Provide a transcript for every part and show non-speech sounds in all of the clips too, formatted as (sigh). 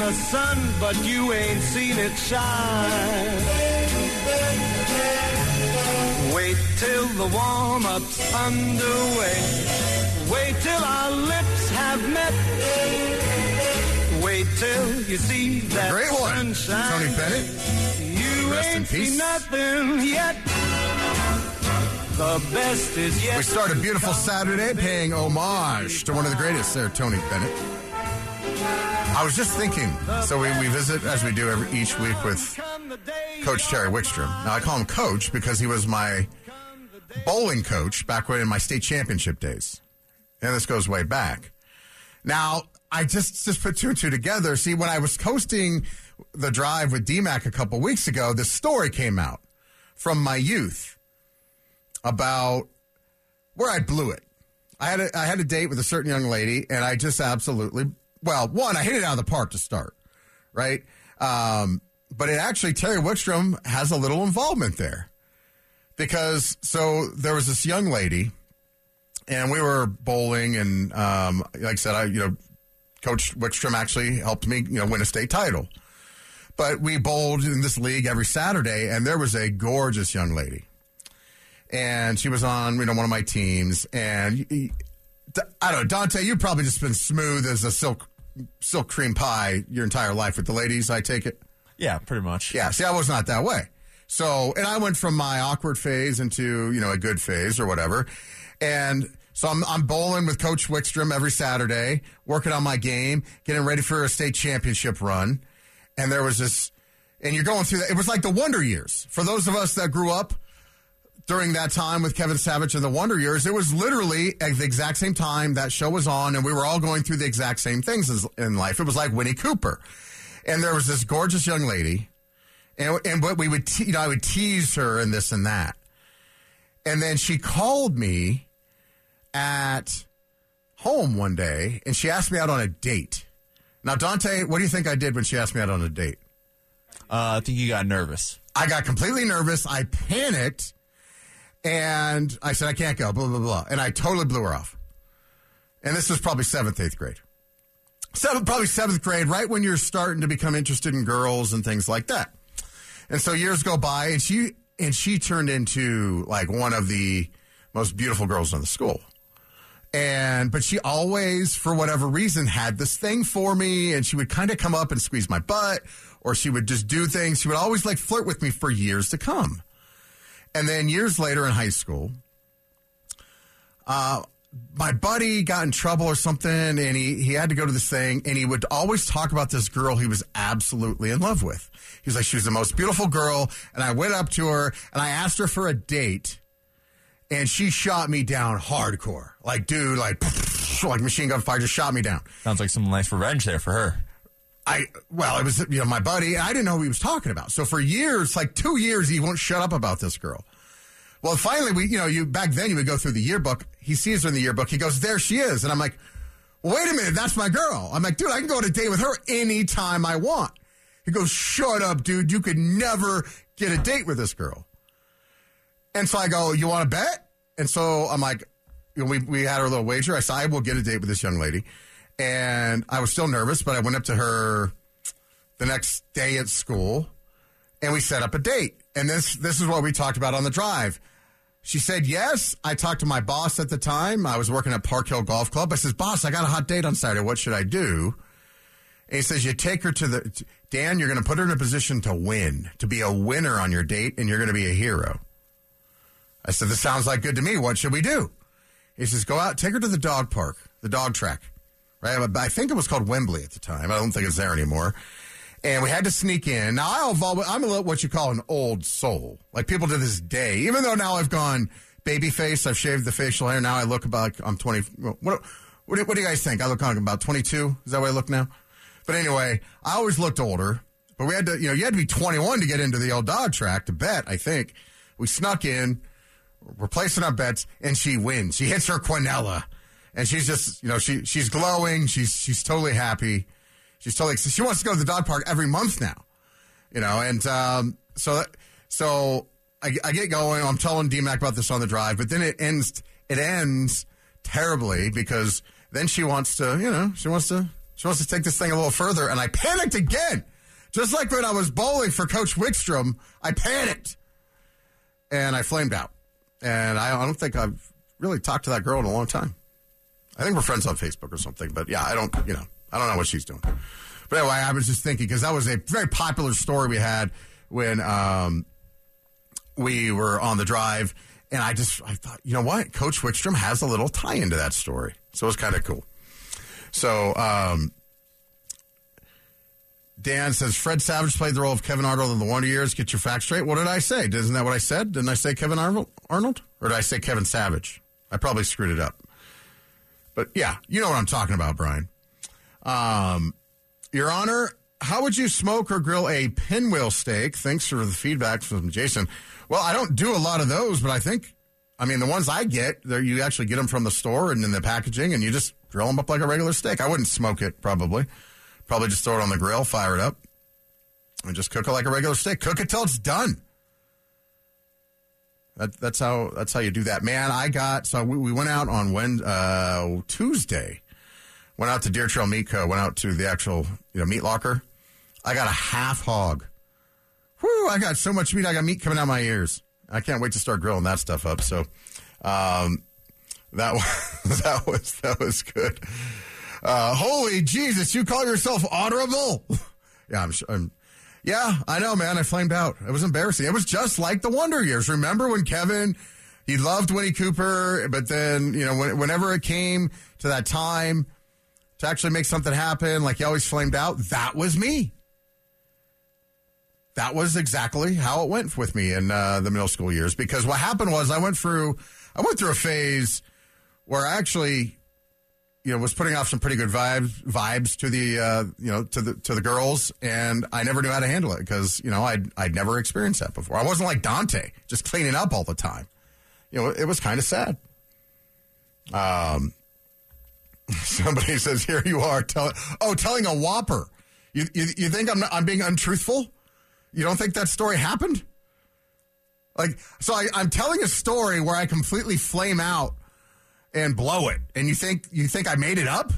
the sun, but you ain't seen it shine. Wait till the warm-up's underway. Wait till our lips have met. Wait till you see that Great one. sunshine. Tony Bennett. You Rest in ain't peace. seen nothing yet. The best is yet. We start a beautiful. Saturday paying homage to one of the greatest there, Tony Bennett. I was just thinking, so we, we visit, as we do every, each week, with Coach Terry Wickstrom. Now, I call him Coach because he was my bowling coach back when in my state championship days. And this goes way back. Now, I just, just put two and two together. See, when I was hosting the drive with DMAC a couple weeks ago, this story came out from my youth about where I blew it. I had a, I had a date with a certain young lady, and I just absolutely well, one, I hit it out of the park to start, right? Um, but it actually Terry Wickstrom has a little involvement there because so there was this young lady, and we were bowling, and um, like I said, I you know, Coach Wickstrom actually helped me you know win a state title. But we bowled in this league every Saturday, and there was a gorgeous young lady and she was on you know one of my teams and I don't know Dante you've probably just been smooth as a silk silk cream pie your entire life with the ladies I take it? Yeah, pretty much. yeah see I was not that way. So and I went from my awkward phase into you know a good phase or whatever. And so I'm, I'm bowling with Coach Wickstrom every Saturday working on my game getting ready for a state championship run. And there was this and you're going through that. It was like the wonder years. For those of us that grew up during that time with Kevin Savage and the Wonder Years, it was literally at the exact same time that show was on, and we were all going through the exact same things as, in life. It was like Winnie Cooper, and there was this gorgeous young lady, and and what we would, te- you know, I would tease her and this and that, and then she called me at home one day, and she asked me out on a date. Now, Dante, what do you think I did when she asked me out on a date? Uh, I think you got nervous. I got completely nervous. I panicked and I said, I can't go, blah, blah, blah. And I totally blew her off. And this was probably seventh, eighth grade. Seventh, probably seventh grade, right when you're starting to become interested in girls and things like that. And so years go by and she, and she turned into like one of the most beautiful girls in the school. And, but she always, for whatever reason, had this thing for me and she would kind of come up and squeeze my butt or she would just do things. She would always like flirt with me for years to come. And then years later in high school, uh, my buddy got in trouble or something and he, he had to go to this thing and he would always talk about this girl he was absolutely in love with. He was like, she was the most beautiful girl. And I went up to her and I asked her for a date and she shot me down hardcore. Like, dude, like, (laughs) like machine gun fire just shot me down. Sounds like some nice revenge there for her. I well, it was you know my buddy. I didn't know who he was talking about. So for years, like two years, he won't shut up about this girl. Well, finally, we you know you back then you would go through the yearbook. He sees her in the yearbook. He goes, "There she is," and I'm like, "Wait a minute, that's my girl." I'm like, "Dude, I can go on a date with her anytime I want." He goes, "Shut up, dude. You could never get a date with this girl." And so I go, "You want to bet?" And so I'm like, you know, we we had our little wager. I said, "I will get a date with this young lady." And I was still nervous, but I went up to her the next day at school and we set up a date. And this this is what we talked about on the drive. She said yes. I talked to my boss at the time. I was working at Park Hill Golf Club. I says, "Boss, I got a hot date on Saturday. What should I do?" And he says, "You take her to the Dan. You're going to put her in a position to win, to be a winner on your date, and you're going to be a hero." I said, "This sounds like good to me. What should we do?" He says, "Go out, take her to the dog park, the dog track." Right? I think it was called Wembley at the time. I don't think it's there anymore. And we had to sneak in. Now, I've always, I'm a little, what you call an old soul. Like people to this day, even though now I've gone baby face, I've shaved the facial hair. Now I look about, I'm 20. What, what, do, what do you guys think? I look like about 22. Is that what I look now? But anyway, I always looked older. But we had to, you know, you had to be 21 to get into the old dog track to bet, I think. We snuck in. We're placing our bets, and she wins. She hits her quinella, and she's just, you know, she she's glowing. She's she's totally happy. She's totally she wants to go to the dog park every month now, you know. And um, so so I, I get going. I'm telling DMAC about this on the drive, but then it ends. It ends terribly because then she wants to, you know, she wants to She wants to take this thing a little further, and I panicked again. Just like when I was bowling for Coach Wickstrom, I panicked. And I flamed out. And I, I don't think I've really talked to that girl in a long time. I think we're friends on Facebook or something, but yeah, I don't, you know, I don't know what she's doing. But anyway, I was just thinking because that was a very popular story we had when um, we were on the drive, and I just I thought, you know what, Coach Wickstrom has a little tie into that story, so it was kind of cool. So um, Dan says Fred Savage played the role of Kevin Arnold in the Wonder Years. Get your facts straight. What did I say? Isn't that what I said? Didn't I say Kevin Arnold? Arnold, or did I say Kevin Savage? I probably screwed it up. Yeah, you know what I'm talking about, Brian. Um, Your Honor, how would you smoke or grill a pinwheel steak? Thanks for the feedback from Jason. Well, I don't do a lot of those, but I think, I mean, the ones I get, they're- you actually get them from the store and in the packaging, and you just grill them up like a regular steak. I wouldn't smoke it, probably. Probably just throw it on the grill, fire it up, and just cook it like a regular steak. Cook it till it's done. That, that's how that's how you do that, man. I got so we, we went out on when uh, Tuesday. Went out to Deer Trail Meat Co. Went out to the actual you know meat locker. I got a half hog. Whew! I got so much meat. I got meat coming out my ears. I can't wait to start grilling that stuff up. So, um, that (laughs) was that was that was good. Uh, holy Jesus! You call yourself honorable? (laughs) yeah, I'm, I'm. Yeah, I know, man. I flamed out. It was embarrassing. It was just like the Wonder Years. Remember when Kevin, he loved Winnie Cooper, but then, you know, when, whenever it came to that time to actually make something happen, like he always flamed out, that was me. That was exactly how it went with me in uh, the middle school years. Because what happened was I went through, I went through a phase where I actually you know was putting off some pretty good vibes vibes to the uh, you know to the to the girls, and I never knew how to handle it because you know I'd I'd never experienced that before. I wasn't like Dante, just cleaning up all the time. You know, it was kind of sad. Um, (laughs) somebody says, "Here you are, tell oh telling a whopper." You you, you think I'm not, I'm being untruthful? You don't think that story happened? Like, so I, I'm telling a story where I completely flame out and blow it, and you think you think I made it up?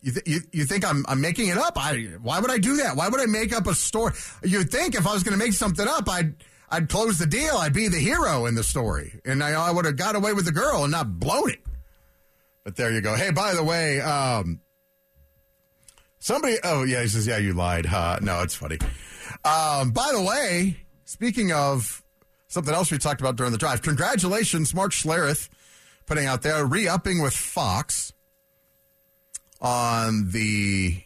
You, th- you, you think I'm, I'm making it up? I, why would I do that? Why would I make up a story? You'd think if I was going to make something up, I'd I'd close the deal. I'd be the hero in the story, and I, I would have got away with the girl and not blown it. But there you go. Hey, by the way, um, somebody. Oh yeah, he says, yeah, you lied. Huh? No, it's funny. Um, by the way, speaking of something else we talked about during the drive, congratulations, Mark Schlereth, putting out there re-upping with Fox on the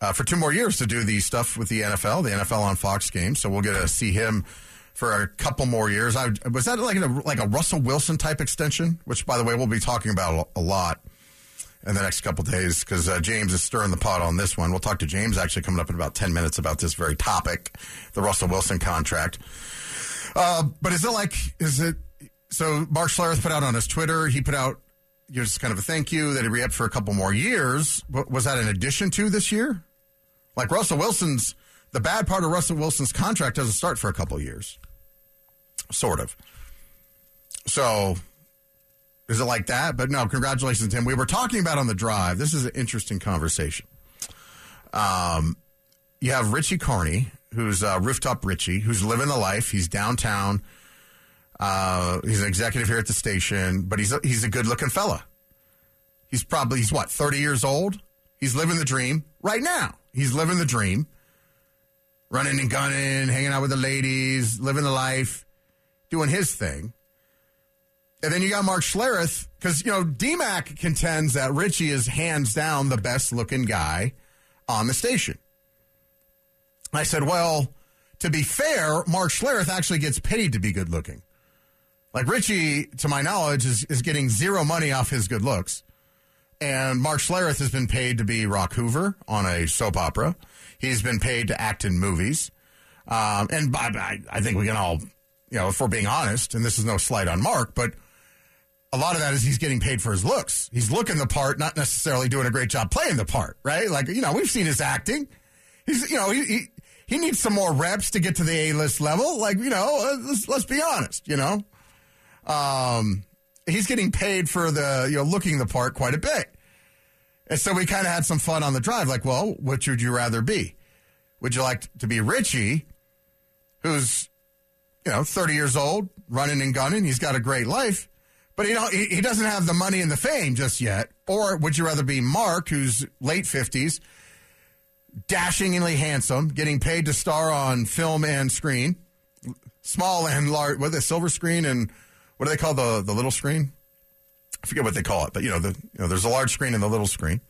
uh, for two more years to do the stuff with the NFL, the NFL on Fox games. So we'll get to see him for a couple more years. I, was that like a, like a Russell Wilson type extension? Which, by the way, we'll be talking about a lot in the next couple days because uh, James is stirring the pot on this one. We'll talk to James actually coming up in about ten minutes about this very topic, the Russell Wilson contract. Uh, but is it like is it? So Mark Schlereth put out on his Twitter. He put out just kind of a thank you that he re-upped for a couple more years. Was that an addition to this year? Like Russell Wilson's, the bad part of Russell Wilson's contract doesn't start for a couple years, sort of. So is it like that? But no, congratulations, Tim. We were talking about on the drive. This is an interesting conversation. Um, you have Richie Carney, who's uh, rooftop Richie, who's living the life. He's downtown. Uh, he's an executive here at the station, but he's a, he's a good looking fella. He's probably he's what thirty years old. He's living the dream right now. He's living the dream, running and gunning, hanging out with the ladies, living the life, doing his thing. And then you got Mark Schlereth, because, you know, DMAC contends that Richie is hands down the best looking guy on the station. I said, well, to be fair, Mark Schlereth actually gets paid to be good looking. Like Richie, to my knowledge, is, is getting zero money off his good looks. And Mark Schlereth has been paid to be Rock Hoover on a soap opera. He's been paid to act in movies. Um, and I, I, think we can all, you know, if we're being honest, and this is no slight on Mark, but a lot of that is he's getting paid for his looks. He's looking the part, not necessarily doing a great job playing the part, right? Like, you know, we've seen his acting. He's, you know, he, he needs some more reps to get to the A list level. Like, you know, uh, let's, let's be honest, you know? Um, he's getting paid for the you know looking the part quite a bit. And so we kind of had some fun on the drive. Like, well, which would you rather be? Would you like to be Richie, who's you know 30 years old, running and gunning? He's got a great life, but you know he, he doesn't have the money and the fame just yet. Or would you rather be Mark, who's late 50s, dashingly handsome, getting paid to star on film and screen, small and large, what the silver screen and what do they call the the little screen? I forget what they call it, but you know, the you know, there's a large screen and the little screen.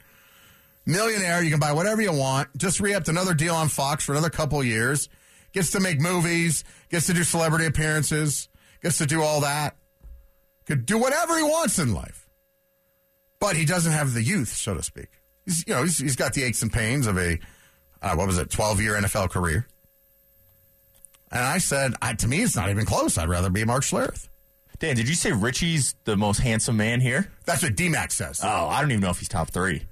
Millionaire, you can buy whatever you want. Just re-upped another deal on Fox for another couple years. Gets to make movies, gets to do celebrity appearances, gets to do all that. Could do whatever he wants in life. But he doesn't have the youth, so to speak. He's you know, he's, he's got the aches and pains of a uh, what was it, 12 year NFL career. And I said, I, to me, it's not even close. I'd rather be Mark Schlereth. Dan, did you say Richie's the most handsome man here? That's what DMAC says. Oh, I don't even know if he's top three.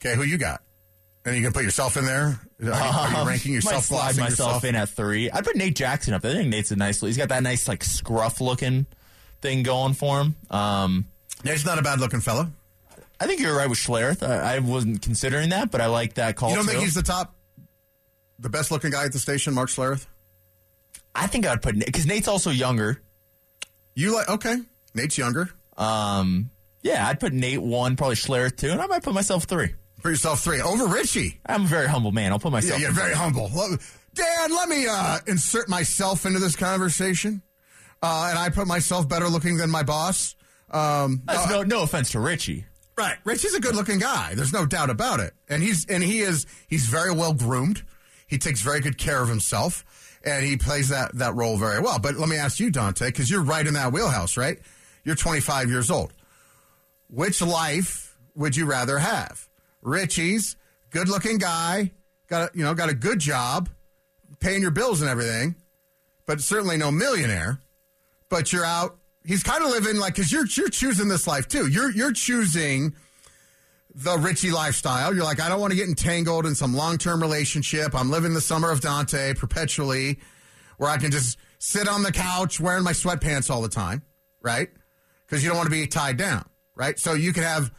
Okay, who you got? And you can put yourself in there. Are you, are you ranking Might yourself? slide myself yourself? in at three. I'd put Nate Jackson up. there. I think Nate's a nice. He's got that nice like scruff looking thing going for him. Um, Nate's not a bad looking fella. I think you're right with Schlereth. I, I wasn't considering that, but I like that call. You don't too. think he's the top, the best looking guy at the station, Mark Schlereth? I think I'd put because Nate's also younger. You like okay? Nate's younger. Um, yeah, I'd put Nate one, probably Schlereth two, and I might put myself three. Put yourself three over Richie. I'm a very humble man. I'll put myself. Yeah, very humble. Dan, let me uh, insert myself into this conversation. Uh, and I put myself better looking than my boss. Um, That's no, no offense to Richie. Right. Richie's a good looking guy. There's no doubt about it. And he's and he is he's very well groomed. He takes very good care of himself. And he plays that that role very well. But let me ask you, Dante, because you're right in that wheelhouse, right? You're 25 years old. Which life would you rather have? Richie's good looking guy, got a, you know, got a good job, paying your bills and everything, but certainly no millionaire. But you're out. He's kind of living like because you're you're choosing this life too. You're you're choosing the Richie lifestyle. You're like, I don't want to get entangled in some long term relationship. I'm living the summer of Dante perpetually, where I can just sit on the couch wearing my sweatpants all the time, right? Because you don't want to be tied down, right? So you can have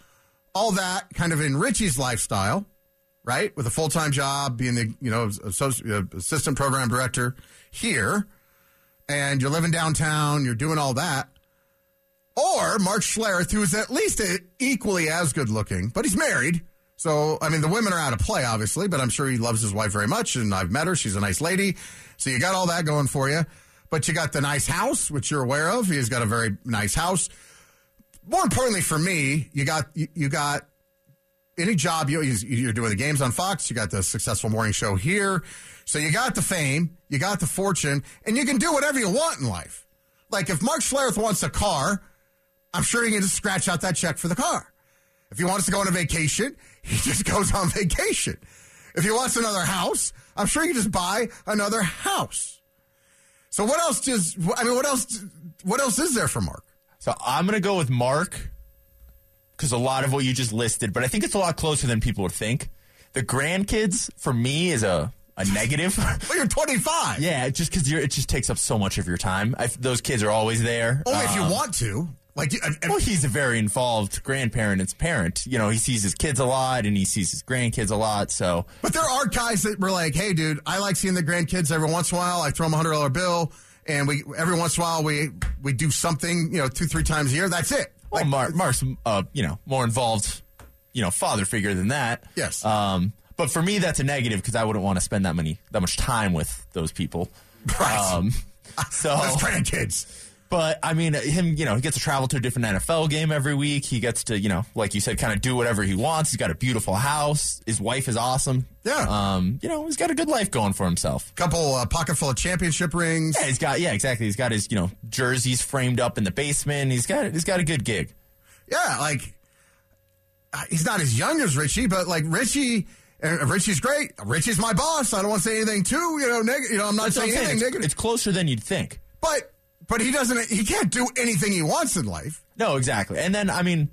all that kind of in Richie's lifestyle, right? With a full time job, being the you know uh, assistant program director here, and you're living downtown, you're doing all that. Or Mark Schlereth, who is at least equally as good looking, but he's married. So, I mean, the women are out of play, obviously, but I'm sure he loves his wife very much, and I've met her. She's a nice lady. So you got all that going for you. But you got the nice house, which you're aware of. He's got a very nice house. More importantly for me, you got you, you got any job you, you're doing the games on Fox. You got the successful morning show here. So you got the fame, you got the fortune, and you can do whatever you want in life. Like if Mark Schlereth wants a car, I'm sure he can just scratch out that check for the car. If he wants to go on a vacation, he (laughs) just goes on vacation. If he wants another house, I'm sure he can just buy another house. So what else does I mean what else what else is there for Mark? So I'm going to go with Mark because a lot of what you just listed, but I think it's a lot closer than people would think. The grandkids for me is a a negative. (laughs) Well, you're 25. yeah, just because you're it just takes up so much of your time. I, those kids are always there. Only if you Um, want to. Like if- if- Well, he's a very involved grandparent and parent. You know, he sees his kids a lot and he sees his grandkids a lot. So But there are guys that were like, "Hey, dude, I like seeing the grandkids every once in a while. I throw them a hundred dollar bill, and we every once in a while we we do something, you know, two three times a year. That's it. Well, Mar- Mark's, uh, you know, more involved, you know, father figure than that. Yes. Um, but for me, that's a negative because I wouldn't want to spend that many, that much time with those people. Right. Um, (laughs) so, That's grandkids. But I mean, him, you know, he gets to travel to a different NFL game every week. He gets to, you know, like you said, kind of do whatever he wants. He's got a beautiful house. His wife is awesome. Yeah. Um, you know, he's got a good life going for himself. Couple uh, pocket full of championship rings. Yeah, he's got, yeah, exactly. He's got his, you know, jerseys framed up in the basement. He's got, he's got a good gig. Yeah, like uh, he's not as young as Richie, but like Richie. Uh, Richie's great. Richie's my boss. I don't want to say anything too, you know, neg- you know, I'm not That's saying I'm saying. anything It's, negative. it's closer than you'd think. but but he doesn't. He can't do anything he wants in life. No, exactly. And then I mean,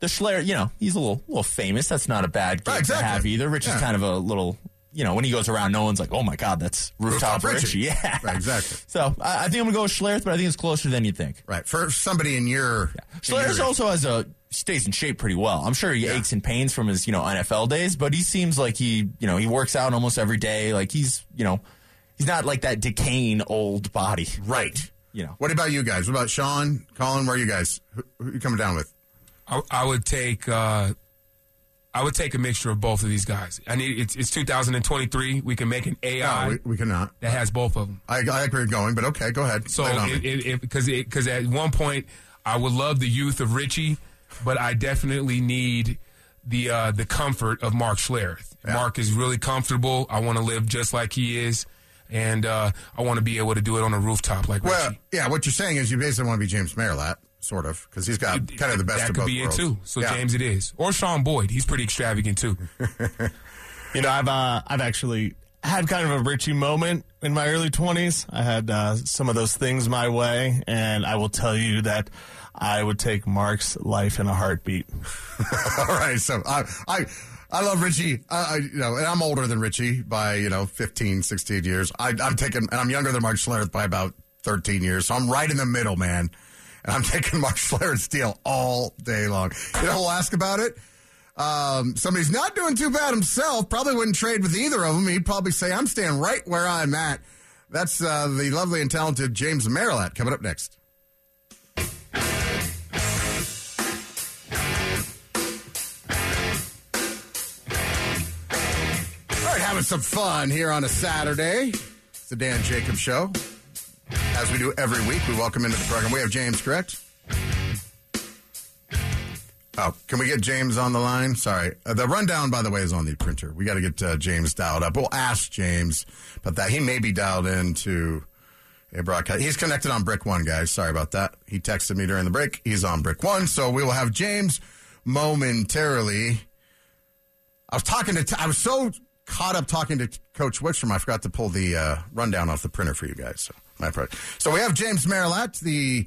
the Schler, you know, he's a little little famous. That's not a bad gig Right, exactly. to have either. Rich Yeah. is kind of a little, you know, when he goes around, no one's like, oh my God, that's Rooftop, Rooftop Richie. (laughs) Yeah. Right, exactly. So I, I think I'm going to go with Schlereth, but I think it's closer than you'd think. Right. For somebody in your. in Schlereth also has a stays in shape pretty well. I'm sure he Yeah. aches and pains from his, you know, NFL days, but he seems like he, you know, he works out almost every day. Like he's, you know, he's not like that decaying old body. Right. You know. What about you guys? What about Sean, Colin? Where are you guys? Who, who are you coming down with? I, I would take uh, I would take a mixture of both of these guys. I need it's, it's 2023. We can make an AI No, we, we cannot. that has both of them. I, I agree with going, but okay, go ahead. So Lay it on me. because because at one point I would love the youth of Richie, but I definitely need the uh, the comfort of Mark Schlereth. Yeah. Mark is really comfortable. I want to live just like he is, and uh, I want to be able to do it on a rooftop like well, Richie. yeah, what you're saying is you basically want to be James Merilatt, sort of, because he's got kind of the best that of could both be worlds. it too. So Yeah. James, it is, or Sean Boyd. He's pretty extravagant too. (laughs) You know, I've uh, I've actually had kind of a Richie moment in my early twenties. I had uh, some of those things my way, and I will tell you that I would take Mark's life in a heartbeat. (laughs) All right, so I I I love Richie. I, I you know, and I'm older than Richie by you know 15, 16 years. I, I'm taking, and I'm younger than Mark Schlereth by about 13 years. So I'm right in the middle, man. And I'm (laughs) taking Mark Schlereth's deal all day long. You know, who'll ask about it. Um, somebody's not doing too bad himself. Probably wouldn't trade with either of them. He'd probably say, "I'm staying right where I'm at." That's uh, the lovely and talented James Merilatt coming up next. Having some fun here on a Saturday. It's the Dan Jacobs Show. As we do every week, we welcome into the program. We have James, correct? Oh, can we get James on the line? Sorry. Uh, the rundown, by the way, is on the printer. We got to get uh, James dialed up. We'll ask James about that. He may be dialed into a broadcast. He's connected on Brick One, guys. Sorry about that. He texted me during the break. He's on Brick One. So we will have James momentarily. I was talking to, t- I was so caught up talking to Coach Wickstrom, I forgot to pull the uh, rundown off the printer for you guys. So, my part. So we have James Merilatt, the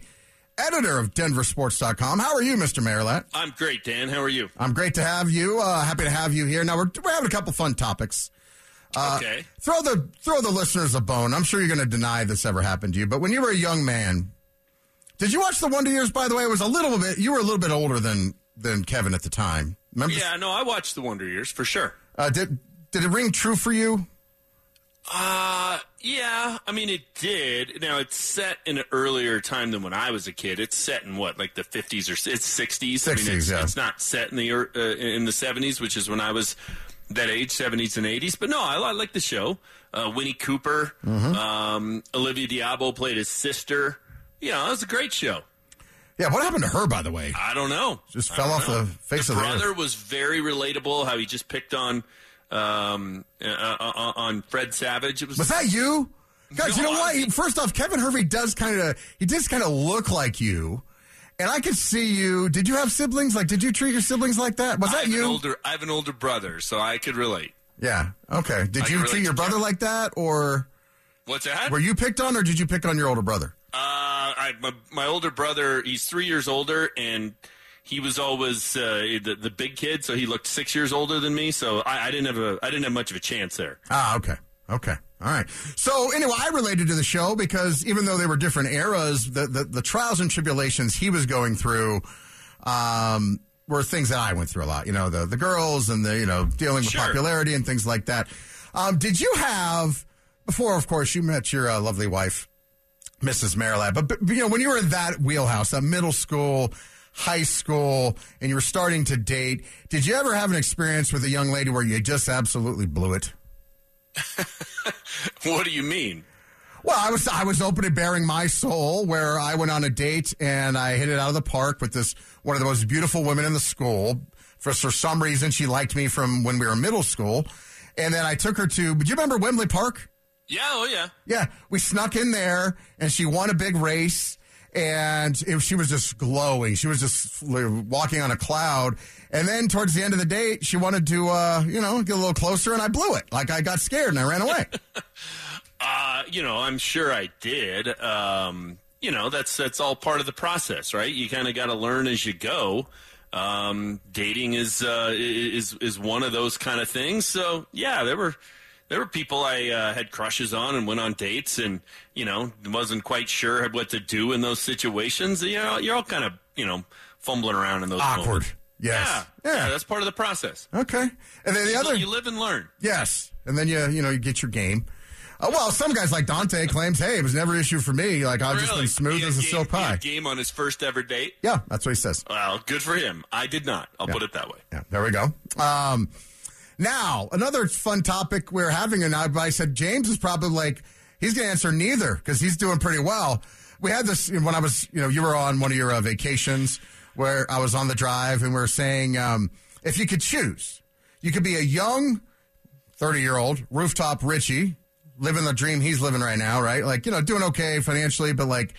editor of DenverSports.com. How are you, Mr. Merilatt? I'm great, Dan. How are you? I'm great to have you. Uh, happy to have you here. Now we're, we're having a couple fun topics. okay. Throw the throw the listeners a bone. I'm sure you're going to deny this ever happened to you, but when you were a young man, did you watch the Wonder Years? By the way, it was a little bit. You were a little bit older than than Kevin at the time. Remember? Yeah, no, I watched the Wonder Years for sure. Uh, did did it ring true for you? Uh, yeah. I mean, it did. Now it's set in an earlier time than when I was a kid. It's set in what, like the 50s or it's 60s. I mean, 60s, it's, yeah. it's not set in the uh, in the 70s, which is when I was that age, 70s and 80s. But no, I, I like the show. Uh, Winnie Cooper, Mm-hmm. um, Olivia d'Abo played his sister. You know, it was a great show. Yeah. What happened to her, by the way? I don't know. Just fell off the face the of the brother earth. was very relatable. How he just picked on um, uh, uh, on Fred Savage. It was, Was that you? Guys, you know what? I- He- First off, Kevin Hervey does kind of he does kind of look like you, and I could see you. Did you have siblings? Like, did you treat your siblings like that? Was that you? An older, I have an older brother, so I could relate. yeah. Okay. Did I you treat your brother Kevin. like that, or What's that? were you picked on, or did you pick on your older brother? Uh, I, my, my older brother, he's three years older, and he was always uh, the the big kid, so he looked six years older than me. So I, I didn't have a I didn't have much of a chance there. Ah, okay. Okay. All right. So anyway, I related to the show because even though they were different eras, the, the, the trials and tribulations he was going through um, were things that I went through a lot. You know, the, the girls and the, you know, dealing with Sure. popularity and things like that. Um, did you have, before, of course, you met your uh, lovely wife, Mrs. Merilatt, but, but, you know, when you were in that wheelhouse, that middle school, high school, and you were starting to date, did you ever have an experience with a young lady where you just absolutely blew it? (laughs) What do you mean? Well, I was I was open to bearing my soul where I went on a date and I hit it out of the park with this one of the most beautiful women in the school. For for some reason, she liked me from when we were in middle school, and then I took her to. Do you remember Wembley Park? Yeah, oh yeah. Yeah, we snuck in there, and she won a big race, and it, she was just glowing. She was just walking on a cloud. And then towards the end of the date, she wanted to, uh, you know, get a little closer, and I blew it. Like I got scared and I ran away. (laughs) Uh, you know, I'm sure I did. Um, you know, that's that's all part of the process, right? You kind of got to learn as you go. Um, dating is uh, is is one of those kind of things. So yeah, there were there were people I uh, had crushes on and went on dates, and you know wasn't quite sure what to do in those situations. You know, you're all kind of you know fumbling around in those Awkward. moments. Yes. Yeah, Yeah. yeah, that's part of the process. Okay. And then the other, you live and learn. yes. And then you, you know, you get your game. Uh, well, some guys like Dante claims, hey, it was never an issue for me. Like, I've just been smooth as a had silk pie. game on his first ever date. Yeah, that's what he says. Well, good for him. I did not. I'll put it that way. Yeah, there we go. Um, now, another fun topic we're having, and I, said James is probably like, he's going to answer neither because he's doing pretty well. We had this when I was, you know, you were on one of your uh, vacations where I was on the drive and we were saying, um, if you could choose, you could be a young 30 year old rooftop Richie, living the dream he's living right now, right? Like, you know, doing okay financially, but like,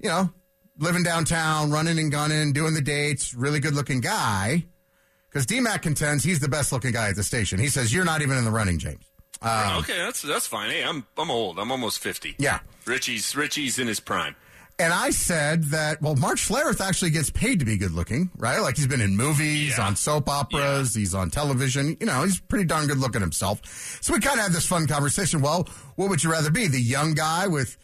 you know, living downtown, running and gunning, doing the dates, really good looking guy. Because DMAC contends he's the best looking guy at the station. He says, You're not even in the running, James. Um, okay, that's that's fine. Hey, I'm I'm old. I'm almost fifty. Yeah. Richie's Richie's in his prime. And I said that, well, Mark Schlereth actually gets paid to be good looking, right? Like he's been in movies, Yeah. on soap operas, he's on television. You know, he's pretty darn good looking himself. So we kind of had this fun conversation. Well, what would you rather be? The young guy with,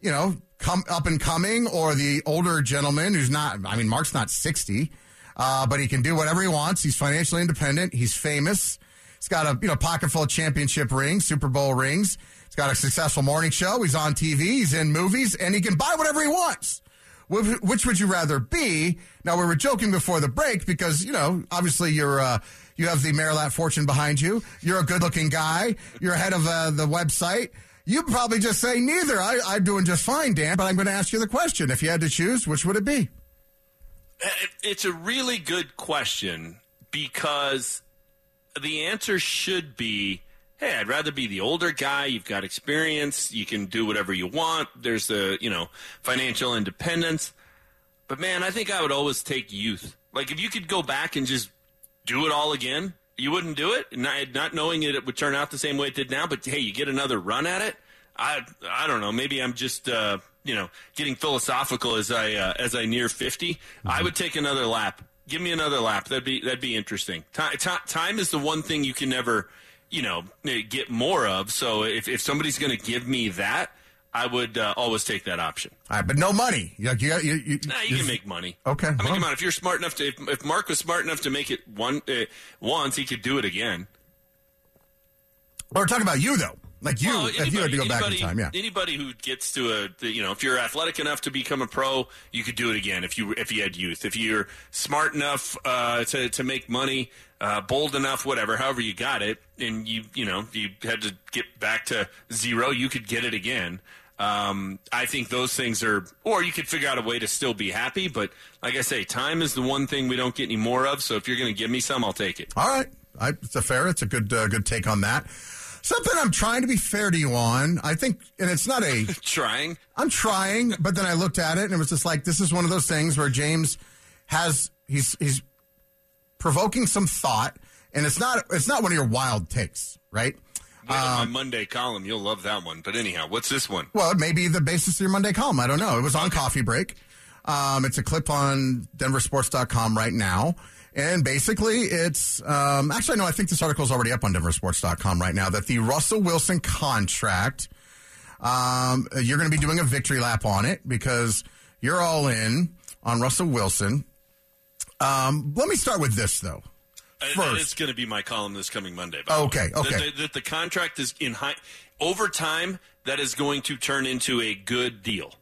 you know, come up and coming or the older gentleman who's not, I mean, Mark's not 60, uh, but he can do whatever he wants. He's financially independent. He's famous. He's got a, you know, pocket full of championship rings, Super Bowl rings. He's got a successful morning show. He's on TV. He's in movies and he can buy whatever he wants. Which would you rather be? Now we were joking before the break because you know obviously you're uh, you have the Merilatt fortune behind you. You're a good-looking guy. You're ahead of uh, the website. You'd probably just say neither. I, I'm doing just fine, Dan. But I'm going to ask you the question: If you had to choose, which would it be? It- It's a really good question because the answer should be hey, I'd rather be the older guy. You've got experience. You can do whatever you want. There's the, you know, financial independence. But man, I think I would always take youth. Like if you could go back and just do it all again, you wouldn't do it. Not, not knowing it, it would turn out the same way it did now. But hey, you get another run at it. I I don't know. Maybe I'm just uh, you know getting philosophical as I uh, as I near 50. I would take another lap. Give me another lap. That'd be that'd be interesting. Time, time is the one thing you can never you know get more of. So if if somebody's going to give me that, I would uh, always take that option. All right, but no money. You, you, you, you, Nah, you can make money. Okay, I mean, well- come on. If you're smart enough to, if, if Mark was smart enough to make it one uh, once, he could do it again. We're talking about you though. Like you, Well, if you had to go back in time, yeah. Anybody who gets to a, you know, if you're athletic enough to become a pro, you could do it again. If you if you had youth, if you're smart enough uh, to to make money, uh, bold enough, whatever, however you got it, and you you know you had to get back to zero, you could get it again. Um, I think those things are, or you could figure out a way to still be happy. But like I say, time is the one thing we don't get any more of. So if you're going to give me some, I'll take it. All right, I, it's a fair. It's a good uh, good take on that. Something I'm trying to be fair to you on. I think, and it's not a. (laughs) Trying. I'm trying, but then I looked at it and it was just like this is one of those things where James has he's he's provoking some thought, and it's not it's not one of your wild takes, right? Wait Um, my Monday column. You'll love that one. But anyhow, what's this one? Well, it may be the basis of your Monday column. I don't know. It was on Coffee Break. Um, it's a clip on denversports.com right now. And basically, it's um, actually, no, I think this article is already up on denversports.com right now that the Russell Wilson contract, um, you're going to be doing a victory lap on it because you're all in on Russell Wilson. Um, let me start with this, though. Uh, First. Is going to be my column this coming Monday. Okay, way. okay. That the, that the contract is in high over time. That is going to turn into a good deal.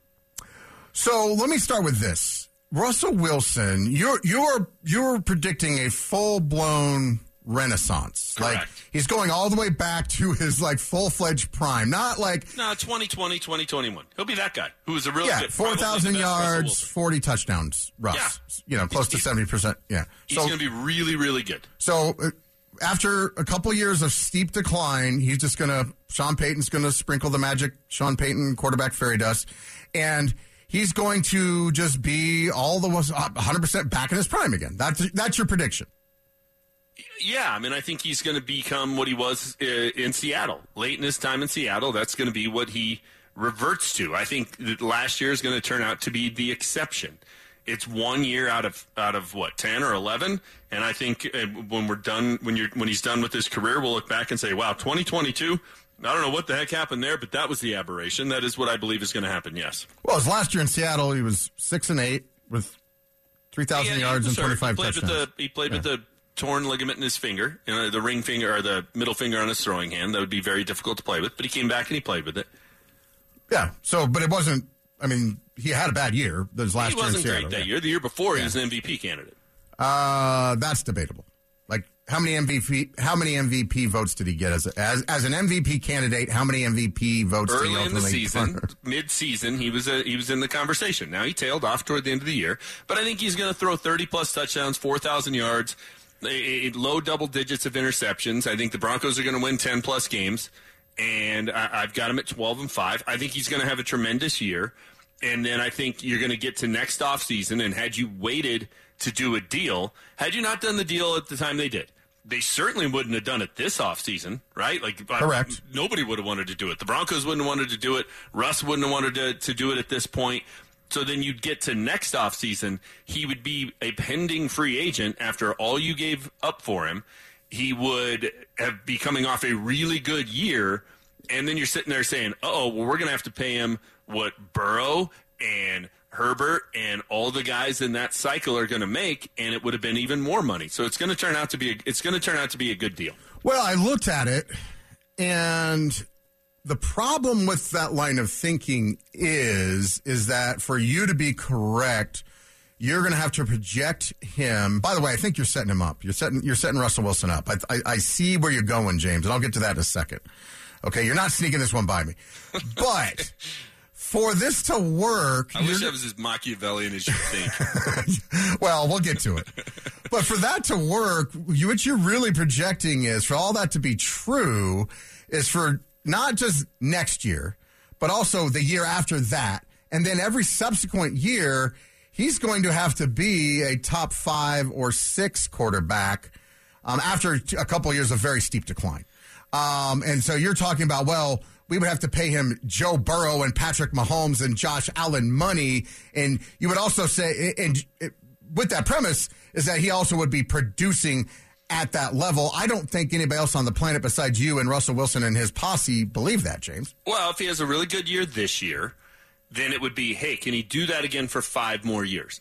So let me start with this. Russell Wilson, you're you're you're predicting a full blown renaissance. Like he's going all the way back to his like full fledged prime. Not like No, 2020, 2021. He'll be that guy who is a real yeah, good, four probably the thousand best Russell yards, forty touchdowns. Russ, Yeah. you know, close to seventy percent. Yeah. He's So going to be really, really good. so uh, after a couple years of steep decline, he's just going to Sean Payton's going to sprinkle the magic Sean Payton quarterback fairy dust, and he's going to just be all the 100 percent back in his prime again. That's that's your prediction. Yeah, I mean, I think he's going to become what he was uh, in Seattle. Late in his time in Seattle, that's going to be what he reverts to. I think that last year is going to turn out to be the exception. It's one year out of out of what ten or eleven, and I think uh, when we're done, when you're when he's done with his career, we'll look back and say, "Wow, 2022." I don't know what the heck happened there, but that was the aberration. That is what I believe is going to happen. Yes. Well, his last year in Seattle, he was six and eight with three thousand Yeah, yards and was twenty five he played touchdowns. With the, he played with the torn ligament in his finger, you know, the ring finger or the middle finger on his throwing hand. That would be very difficult to play with. But he came back and he played with it. yeah. So, but it wasn't. I mean, he had a bad year. His last he year wasn't Seattle. great that yeah. year. The year before, he was an MVP candidate. Uh, that's debatable. How many MVP? How many MVP votes did he get as a, as as an MVP candidate? How many MVP votes did he Early in the season, (laughs) mid-season, he was a, he was in the conversation. Now he tailed off toward the end of the year, but I think he's going to throw 30 plus touchdowns, 4,000 yards, a, a low double digits of interceptions. I think the Broncos are going to win 10 plus games, and I, I've got him at 12 and five. I think he's going to have a tremendous year, and then I think you're going to get to next offseason, and had you waited to do a deal, had you not done the deal at the time they did. They certainly wouldn't have done it this offseason, right? Like, Correct. nobody would have wanted to do it. The Broncos wouldn't have wanted to do it. Russ wouldn't have wanted to, to do it at this point. So then you'd get to next offseason. He would be a pending free agent after all you gave up for him. He would have be coming off a really good year. And then you're sitting there saying, oh, well, we're going to have to pay him what Burrow and Herbert and all the guys in that cycle are going to make, and it would have been even more money. So it's going to turn out to be a, it's going to turn out to be a good deal. Well, I looked at it, and the problem with that line of thinking is is that for you to be correct, you're going to have to project him. By the way, I think you're setting him up. You're setting you're setting Russell Wilson up. I, I, I see where you're going, James, and I'll get to that in a second. Okay, you're not sneaking this one by me, but. (laughs) For this to work, I wish I was as Machiavellian as you think. (laughs) well, we'll get to it. but for that to work, you, what you're really projecting is for all that to be true is for not just next year, but also the year after that. And then every subsequent year, he's going to have to be a top five or six quarterback um, after a couple of years of very steep decline. Um, and so you're talking about, well, we would have to pay him Joe Burrow and Patrick Mahomes and Josh Allen money. And you would also say, and with that premise, is that he also would be producing at that level. I don't think anybody else on the planet besides you and Russell Wilson and his posse believe that, James. well, if he has a really good year this year, then it would be, hey, can he do that again for five more years?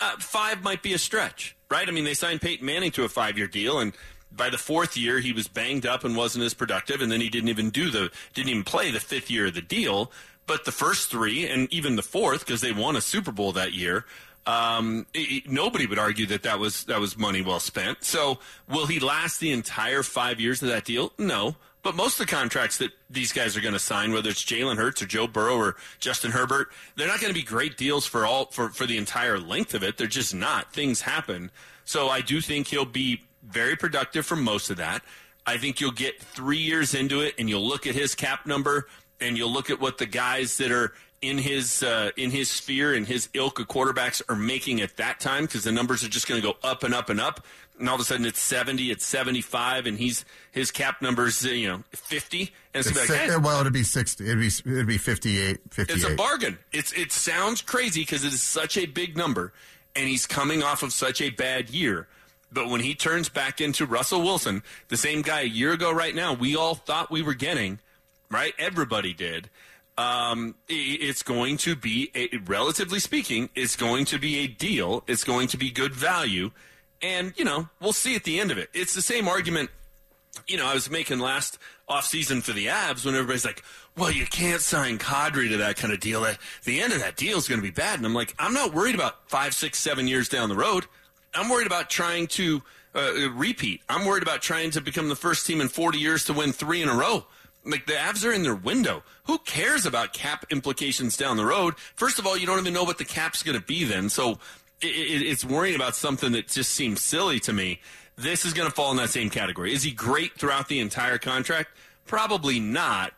Uh, five might be a stretch, right? I mean, they signed Peyton Manning to a five-year deal, and by the fourth year, he was banged up and wasn't as productive, and then he didn't even do the didn't even play the fifth year of the deal. But the first three, and even the fourth, because they won a Super Bowl that year, um, it- it- nobody would argue that that was that was money well spent. So, will he last the entire five years of that deal? No. But most of the contracts that these guys are going to sign, whether it's Jalen Hurts or Joe Burrow or Justin Herbert, they're not going to be great deals for all for, for the entire length of it. They're just not. Things happen. So I do think he'll be very productive for most of that. I think you'll get three years into it, and you'll look at his cap number, and you'll look at what the guys that are in his uh, in his sphere and his ilk of quarterbacks are making at that time, because the numbers are just going to go up and up and up. And all of a sudden, it's seventy, it's seventy-five, and he's his cap numbers, uh, you know, fifty, and it's, gonna like, Si- "Eh, well, it'd be 60. It'd be, it'd be 58, 58. it's a bargain. It's it sounds crazy because it is such a big number, and he's coming off of such a bad year. But when he turns back into Russell Wilson, the same guy a year ago, right now, we all thought we were getting, right? Everybody did. Um, it's going to be, a, relatively speaking, it's going to be a deal. It's going to be good value, and you know we'll see at the end of it. It's the same argument you know, I was making last offseason for the Avs when everybody's like, well, you can't sign Kadri to that kind of deal. The end of that deal is going to be bad. And I'm like, I'm not worried about five, six, seven years down the road. I'm worried about trying to uh, repeat. I'm worried about trying to become the first team in 40 years to win three in a row. Like the Avs are in their window. Who cares about cap implications down the road? First of all, you don't even know what the cap's going to be then. So it, it, it's worrying about something that just seems silly to me. This is going to fall in that same category. Is he great throughout the entire contract? Probably not.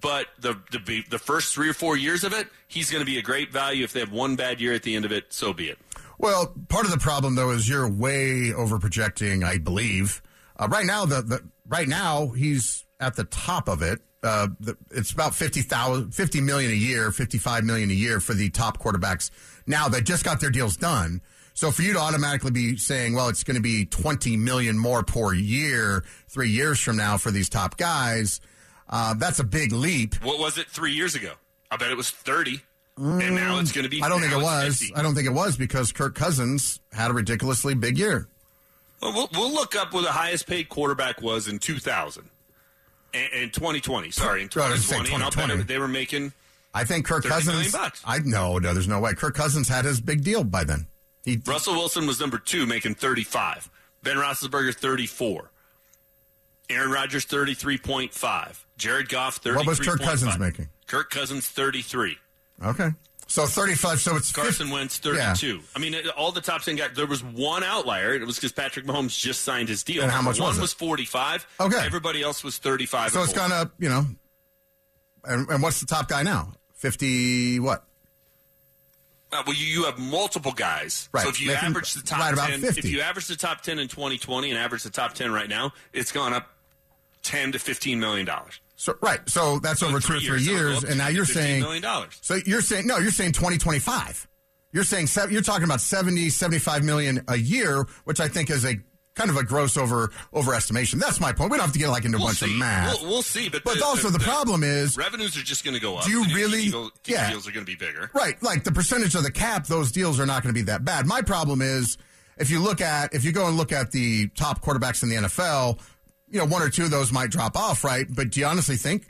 But the, the the first three or four years of it, he's going to be a great value. If they have one bad year at the end of it, so be it. Well, part of the problem though is you're way over projecting. I believe uh, right now the, the right now he's at the top of it. uh, the, it's about 50,000, 50 million a year, 55 million a year for the top quarterbacks now that just got their deals done. So for you to automatically be saying, well, it's going to be 20 million more per year three years from now for these top guys, uh, that's a big leap. What was it three years ago? I bet it was 30. And now it's going to be. Mm, I don't think it was. 50. I don't think it was because Kirk Cousins had a ridiculously big year. Well, we'll, we'll look up what the highest paid quarterback was in 2000. And, and 2020, sorry, in Oh, I was saying 2020, and I'll 2020. they were making. I think Kirk Cousins. bucks. I no, no, there's no way. Kirk Cousins had his big deal by then. He Russell Wilson was number two, making 35. Ben Roethlisberger, 34. Aaron Rodgers, 33.5. Jared Goff, 33. What was Kirk Cousins making? Kirk Cousins, 33. Okay. So 35. So it's Carson 50 Wentz, Yeah. 32. I mean, all the top 10 guys, there was one outlier, it was because Patrick Mahomes just signed his deal. And how much One was it? was 45. Okay. Everybody else was 35. So it's gone up, you know. And, and what's the top guy now? 50 what? Uh, well, you, you have multiple guys. Right. So if you average the top right about 10, 50. if you average the top 10 in 2020 and average the top 10 right now, it's gone up 10 to 15 million dollars. So right. So that's over two or three years, years, and now you're 15 saying million dollars. So you're saying no, you're saying 2025. You're saying you're talking about 70, 75 million a year, which I think is a kind of a gross over overestimation. That's my point. We don't have to get like into a We'll bunch see. of math. We'll, we'll see. But, But also the problem is- revenues are just going to go up. Do you The really- deal- yeah. deals are going to be bigger. Right, like the percentage of the cap, those deals are not going to be that bad. My problem is if you look at if you go and look at the top quarterbacks in the NFL, you know, one or two of those might drop off, right? But do you honestly think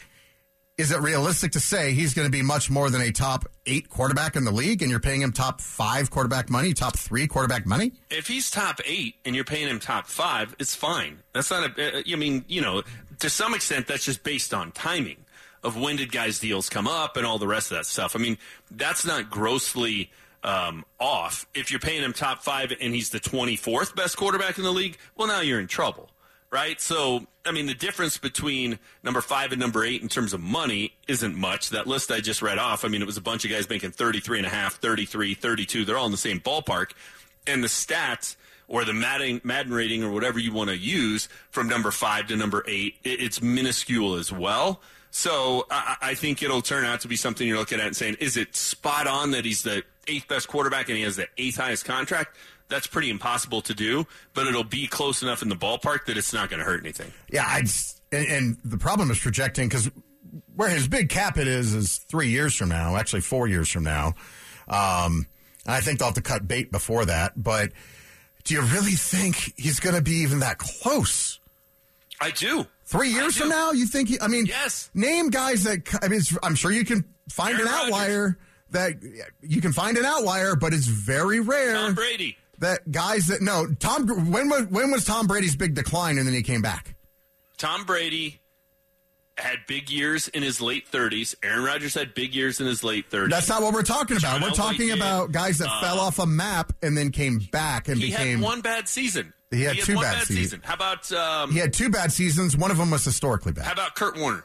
is it realistic to say he's going to be much more than a top eight quarterback in the league, and you're paying him top five quarterback money, top three quarterback money? If he's top eight and you're paying him top five, it's fine. That's not a. uh, I mean, you know, to some extent, that's just based on timing of when did guys' deals come up and all the rest of that stuff. I mean, that's not grossly um, off. If you're paying him top five and he's the 24th best quarterback in the league, well, now you're in trouble, right? So, I mean, the difference between number five and number eight in terms of money isn't much. That list I just read off, I mean, it was a bunch of guys making 33 and a half, 33, 32. They're all in the same ballpark. And the stats or the Madden, Madden rating or whatever you want to use from number five to number eight, it, it's minuscule as well. So I, I think it'll turn out to be something you're looking at and saying, is it spot on that he's the eighth best quarterback and he has the eighth highest contract? That's pretty impossible to do, but it'll be close enough in the ballpark that it's not going to hurt anything. Yeah, I just, and, and the problem is projecting because where his big cap it is is three years from now, actually four years from now. Um, I think they'll have to cut bait before that. But do you really think he's going to be even that close? I do. Three years I from now, you think? He, I mean, Yes. Name guys that I mean, I'm sure you can find Aaron an outlier that you can find an outlier, but it's very rare Tom Brady. That guys that no Tom. When was when was Tom Brady's big decline and then he came back? Tom Brady had big years in his late 30s. Aaron Rodgers had big years in his late 30s. That's not what we're talking about. John We're talking did. about guys that fell off a map and then came back and he became. had one bad season. He had two one bad bad seasons. season. How about um, he had two bad seasons. One of them was historically bad. how about Kurt Warner?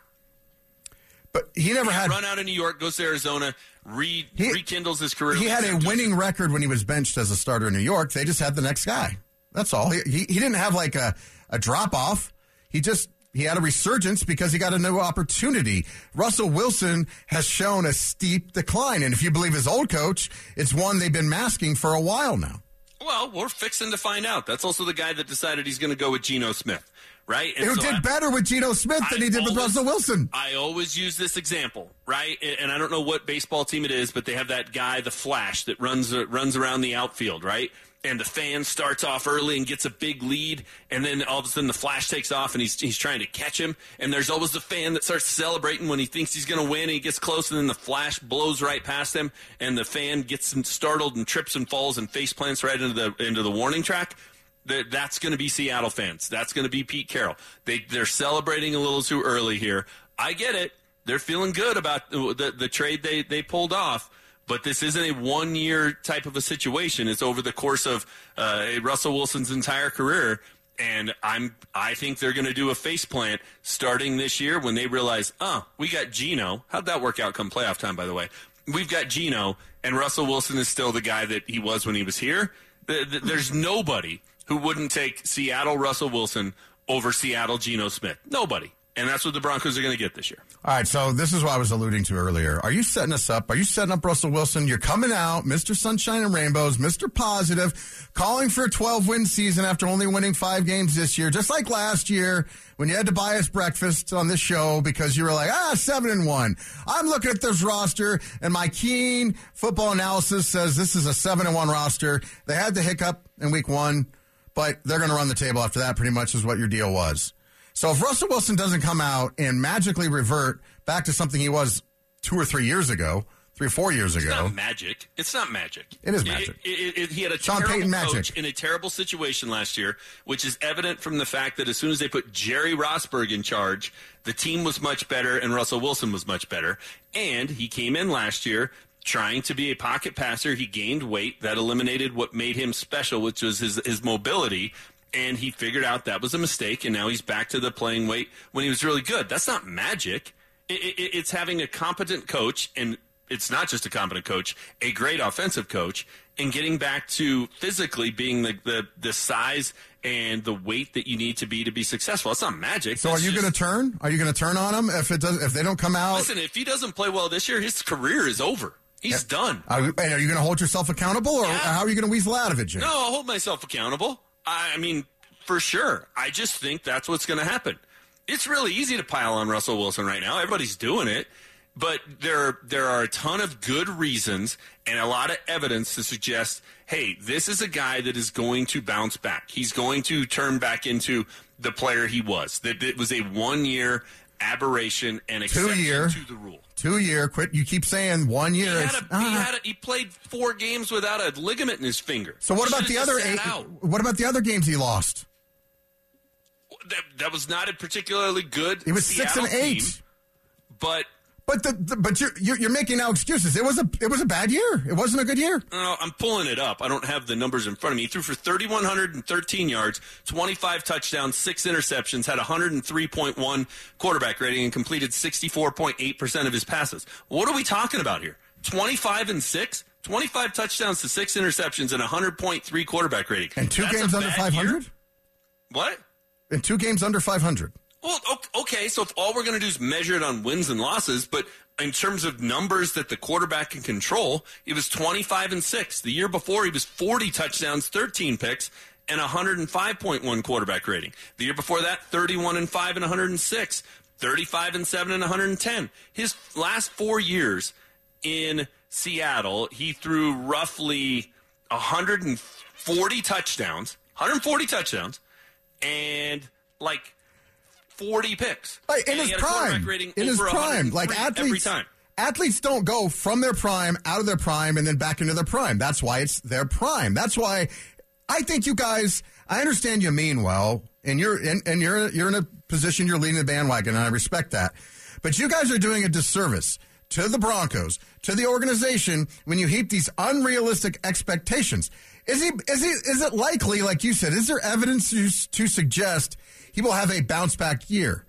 But he never had. Run out of New York, goes to Arizona, re- He- rekindles his career. He had a leads him to- winning record when he was benched as a starter in New York. They just had the next guy. That's all. He, he, he didn't have like a, a drop off. He just he had a resurgence because he got a new opportunity. Russell Wilson has shown a steep decline, and if you believe his old coach, it's one they've been masking for a while now. Well, we're fixing to find out. That's also the guy that decided he's going to go with Geno Smith, right? And Who so did I- better with Geno Smith than I he did with Russell Wilson? I always use this example, right? And and I don't know what baseball team it is, but they have that guy, the Flash, that runs uh, runs around the outfield, right? And the fan starts off early and gets a big lead, and then all of a sudden the Flash takes off and he's he's trying to catch him. And there's always the fan that starts celebrating when he thinks he's going to win, and he gets close, and then the Flash blows right past him, and the fan gets startled and trips and falls and face plants right into the into the warning track. That that's going to be Seattle fans. That's going to be Pete Carroll. They they're celebrating a little too early here. I get it. They're feeling good about the the, the trade they they pulled off. But this isn't a one year type of a situation. It's over the course of uh, Russell Wilson's entire career. And I'm I think they're going to do a face plant starting this year when they realize, oh, we got Geno. How'd that work out come playoff time? By the way, we've got Geno, and Russell Wilson is still the guy that he was when he was here. Th- th- There's nobody who wouldn't take Seattle Russell Wilson over Seattle Geno Smith. Nobody. And that's what the Broncos are going to get this year. All right, so this is what I was alluding to earlier. Are you setting us up? Are you setting up Russell Wilson? You're coming out, Mr. Sunshine and Rainbows, Mr. Positive, calling for a 12 win season after only winning five games this year, just like last year when you had to buy us breakfast on this show because you were like, ah, seven and one. I'm looking at this roster, and my keen football analysis says this is a seven and one roster. They had the hiccup in week one, but they're going to run the table after that, pretty much is what your deal was. So if Russell Wilson doesn't come out and magically revert back to something he was two or three years ago, three or four years It's ago, not magic. It's not magic. It is magic. It- it- it- he had a Sean terrible Payton coach magic. in a terrible situation last year, which is evident from the fact that as soon as they put Jerry Rosburg in charge, the team was much better and Russell Wilson was much better. And he came in last year trying to be a pocket passer. He gained weight that eliminated what made him special, which was his his mobility. And he figured out that was a mistake, and now he's back to the playing weight when he was really good. That's not magic. It, it, it's having a competent coach, and it's not just a competent coach, a great offensive coach, and getting back to physically being the, the, the size and the weight that you need to be to be successful. It's not magic. so are you going to turn? Are you going to turn on him if it does? If they don't come out? Listen, if he doesn't play well this year, his career is over. He's done. Are, you- and are you going to hold yourself accountable, or Yeah. how are you going to weasel out of it, Jim? No, I'll hold myself accountable. I, I mean, for sure. I just think that's what's going to happen. It's really easy to pile on Russell Wilson right now. Everybody's doing it. But there, there are a ton of good reasons and a lot of evidence to suggest, hey, this is a guy that is going to bounce back. He's going to turn back into the player he was. That it was a one-year aberration and exception year. to the rule. Two year quit. You keep saying one year. He, a, he, ah. had a, he played four games without a ligament in his finger. so what He about the other eight? out. What about the other games he lost? that, that was not a particularly good. He was six and eight. team, but But the, the but you're, you're you're making now excuses. It was a it was a bad year. It wasn't a good year. I'm pulling it up. I don't have the numbers in front of me. He threw for 3,113 yards, 25 touchdowns, six interceptions, had 103.1 quarterback rating, and completed 64.8 percent of his passes. What are we talking about here? 25 and six. 25 touchdowns to six interceptions and 100.3 quarterback rating. And two That's games under 500? year? What? And two games under five hundred. Well, okay, so if all we're going to do is measure it on wins and losses, but in terms of numbers that the quarterback can control, he was 25 and 6. The year before, he was 40 touchdowns, 13 picks, and 105.1 quarterback rating. The year before that, 31 and 5 and 106, 35 and 7 and 110. His last four years in Seattle, he threw roughly 140 touchdowns, 140 touchdowns, and like 40 picks. Like, in And his he had a quarterback prime, in his prime, like athletes, every time. athletes don't go from their prime out of their prime and then back into their prime. That's why it's their prime. That's why I think you guys. I understand you mean well, and you're in, and you're you're in a position you're leading the bandwagon, and I respect that. But you guys are doing a disservice to the Broncos, to the organization, when you heap these unrealistic expectations. Is he? Is he? Is it likely, like you said? Is there evidence to, to suggest he will have a bounce back year?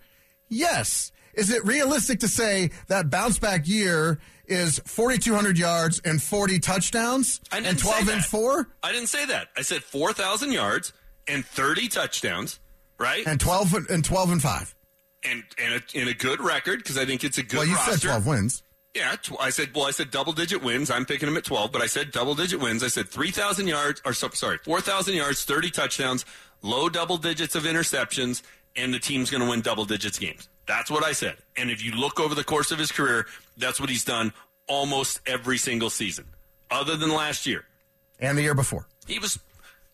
Yes. Is it realistic to say that bounce back year is 4,200 yards and 40 touchdowns and 12 and 4 I didn't say that. I said 4,000 yards and 30 touchdowns, right? and 12 and- and 12 and 5? and and a, and a good record because I think it's a good Well, you roster. said 12 wins. Yeah, tw- I said. Well, I said double digit wins. I'm picking him at 12, but I said double digit wins. I said 3,000 yards, or so, sorry, 4,000 yards, 30 touchdowns, low double digits of interceptions, and the team's going to win double digits games. That's what I said. And if you look over the course of his career, that's what he's done almost every single season, other than last year. And the year before. He was.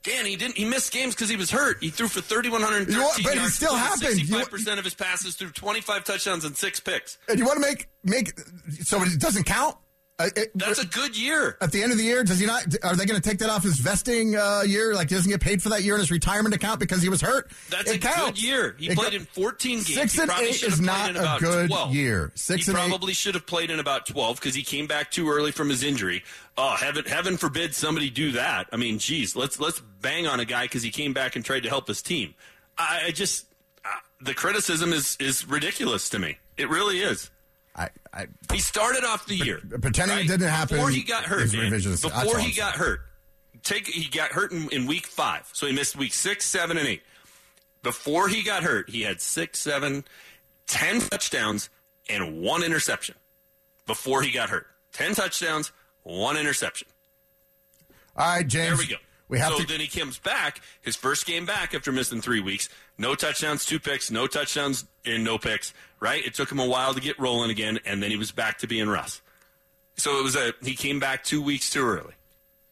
Dan, he didn't. He missed games because he was hurt. He threw for thirty-one hundred You know what? thirteen But it still happened. Sixty-five percent of his passes through twenty-five touchdowns and six picks. And you want to make, make, so it doesn't count? Uh, it- That's a good year. at the end of the year, does he not? Are they going to take that off his vesting uh, year? Like, he doesn't get paid for that year in his retirement account because he was hurt. That's It a counts. good year. He It played in 14 games. Six he and eight is not a good 12. year. Six he and eight- probably should have played in about 12 because he came back too early from his injury. Oh, heaven, heaven forbid somebody do that. I mean, geez, let's let's bang on a guy because he came back and tried to help his team. I, I just uh, the criticism is is ridiculous to me. It really is. I, I, He started off the year pretending it didn't happen before he got hurt. is Dan. revisionist. That's all Before he got hurt, take he got hurt in, in week five, so he missed week six, seven, and eight. Before he got hurt, he had six, seven, 10 touchdowns and one interception before he got hurt. 10 touchdowns, one interception. All right, James. There we go. We have so to. then he comes back, his first game back after missing three weeks. No touchdowns, two picks, no touchdowns, and no picks, right? It took him a while to get rolling again, and then he was back to being Russ. So it was a, he came back two weeks too early.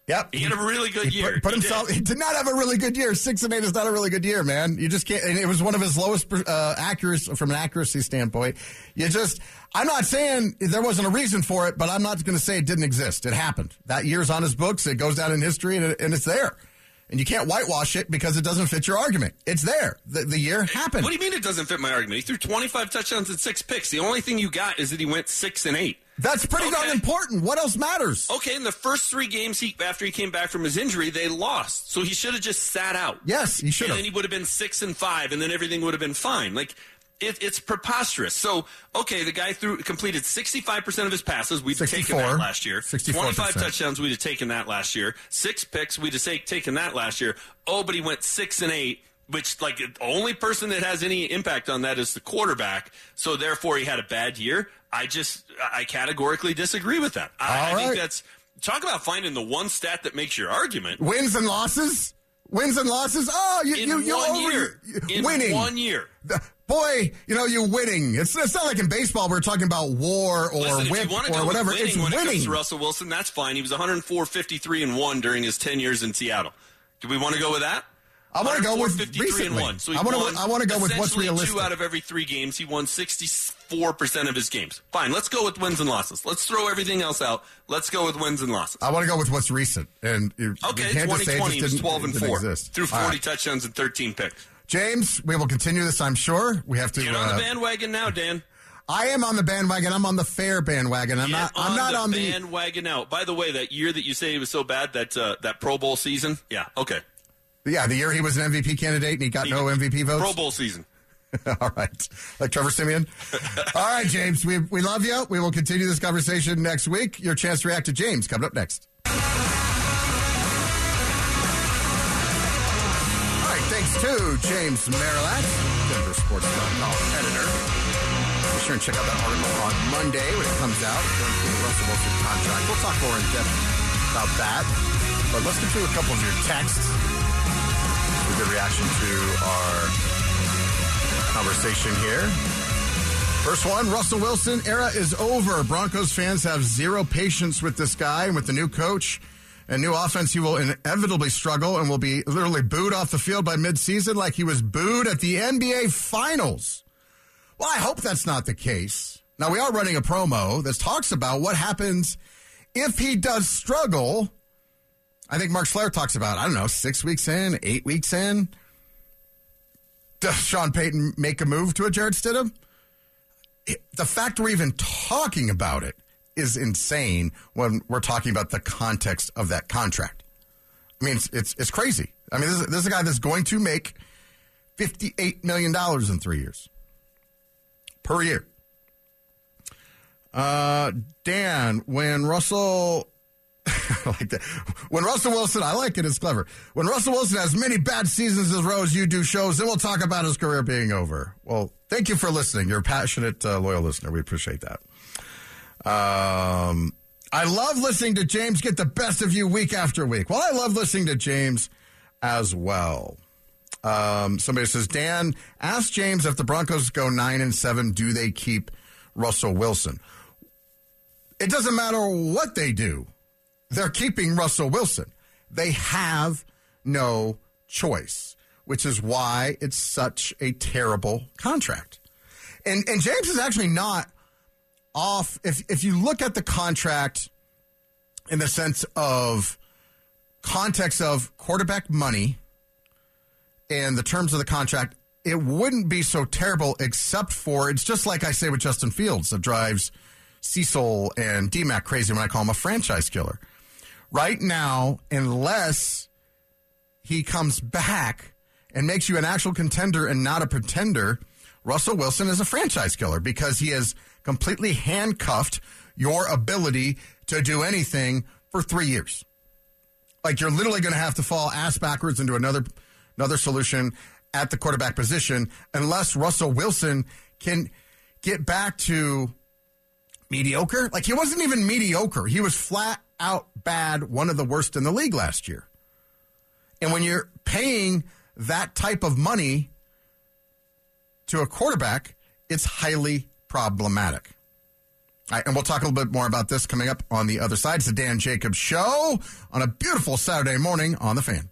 Yep. He had a really good He year. Put, put He himself. did. He did not have a really good year. Six and eight is not a really good year, man. You just can't. And it was one of his lowest uh, accuracy from an accuracy standpoint. You just. I'm not saying there wasn't a reason for it, but I'm not going to say it didn't exist. It happened. That year's on his books. It goes down in history, and, it, and it's there. And you can't whitewash it because it doesn't fit your argument. It's there. The, the year happened. What do you mean it doesn't fit my argument? He threw 25 touchdowns and six picks. The only thing you got is that he went six and eight. That's pretty darn important. What else matters? Okay, in the first three games he after he came back from his injury, they lost. So he should have just sat out. Yes, he should And then he would have been six and five, and then everything would have been fine. Like it, it's preposterous. So okay, the guy threw completed sixty five percent of his passes. We'd have taken that last year. 64%. Twenty five touchdowns. We'd have taken that last year. Six picks. We'd have taken that last year. Oh, but he went six and eight. Which, like, the only person that has any impact on that is the quarterback. So, therefore, he had a bad year. I just, I categorically disagree with that. I, I think that's talk about finding the one stat that makes your argument. Wins and losses. Wins and losses. Oh, you In you you one over- year. you- In winning. one year. The- Boy, you know you're winning. It's it's not like in baseball we're talking about war or Listen, whip you want to or whatever. winning It's when it comes winning. to Russell Wilson, that's fine. He was 104, 53, and 1 during his 10 years in Seattle. Do we want to go with that? I wanna go with 104, 53 recently. and 1. So I wanna- I wanna go with what's realistic. two out of every three games. He won 64% of his games. Fine, let's go with wins and losses. Let's throw everything else out. Let's go with wins and losses. I want to go with what's recent. And you, Okay, you can't just say it 2020 he just 12 and 4. exist. Threw 40 right. touchdowns and 13 picks. James, we will continue this. I'm sure we have to. Get on uh, the bandwagon now, Dan. I am on the bandwagon. I'm on the fair bandwagon. I'm Get not. I'm not the on the. bandwagon out. By the way, that year that you say he was so bad, that uh, that Pro Bowl season, yeah, okay. Yeah, the year he was an MVP candidate and he got no MVP votes. Pro Bowl season. (laughs) All right. Like Trevor Siemian. All right, James. We, we love you. We will continue this conversation next week. Your chance to react to James coming up next. All right. Thanks to James Merilatt, DenverSports.com editor. Be sure and check out that article on Monday when it comes out. Through Russell Wilson contract. We'll talk more in depth about that. But let's get to a couple of your texts. A good reaction to our conversation here. First one, Russell Wilson era is over. Broncos fans have zero patience with this guy and with the new coach and new offense. He will inevitably struggle and will be literally booed off the field by midseason like he was booed at the NBA Finals. Well, I hope that's not the case. Now, we are running a promo that talks about what happens if he does struggle. I think Mark Schler talks about, I don't know, six weeks in, eight weeks in. Does Sean Payton make a move to a Jarrett Stidham? The fact we're even talking about it is insane when we're talking about the context of that contract. I mean, it's it's, it's crazy. I mean, this is, this is a guy that's going to make fifty-eight million dollars in three years per year. Uh, Dan, when Russell (laughs) like that. When Russell Wilson, I like it, it's clever. When Russell Wilson has many bad seasons as Rose, you do shows, then we'll talk about his career being over. Well, thank you for listening. You're a passionate, uh, loyal listener. We appreciate that. Um, I love listening to James get the best of you week after week. Well, I love listening to James as well. Um, somebody says, Dan, ask James if the Broncos go nine and seven, do they keep Russell Wilson? It doesn't matter what they do they're keeping Russell Wilson. They have no choice, which is why it's such a terrible contract. And and James is actually not off if if you look at the contract in the sense of context of quarterback money and the terms of the contract, it wouldn't be so terrible except for it's just like I say with Justin Fields that drives Cecil and DMAC crazy when I call him a franchise killer. Right now, unless he comes back and makes you an actual contender and not a pretender, Russell Wilson is a franchise killer because he has completely handcuffed your ability to do anything for three years. Like you're literally going to have to fall ass backwards into another another solution at the quarterback position unless Russell Wilson can get back to mediocre. Like he wasn't even mediocre. He was flat out bad, one of the worst in the league last year. And when you're paying that type of money to a quarterback, it's highly problematic. Right, and we'll talk a little bit more about this coming up on the other side. It's the Dan Jacobs Show on a beautiful Saturday morning on the fan.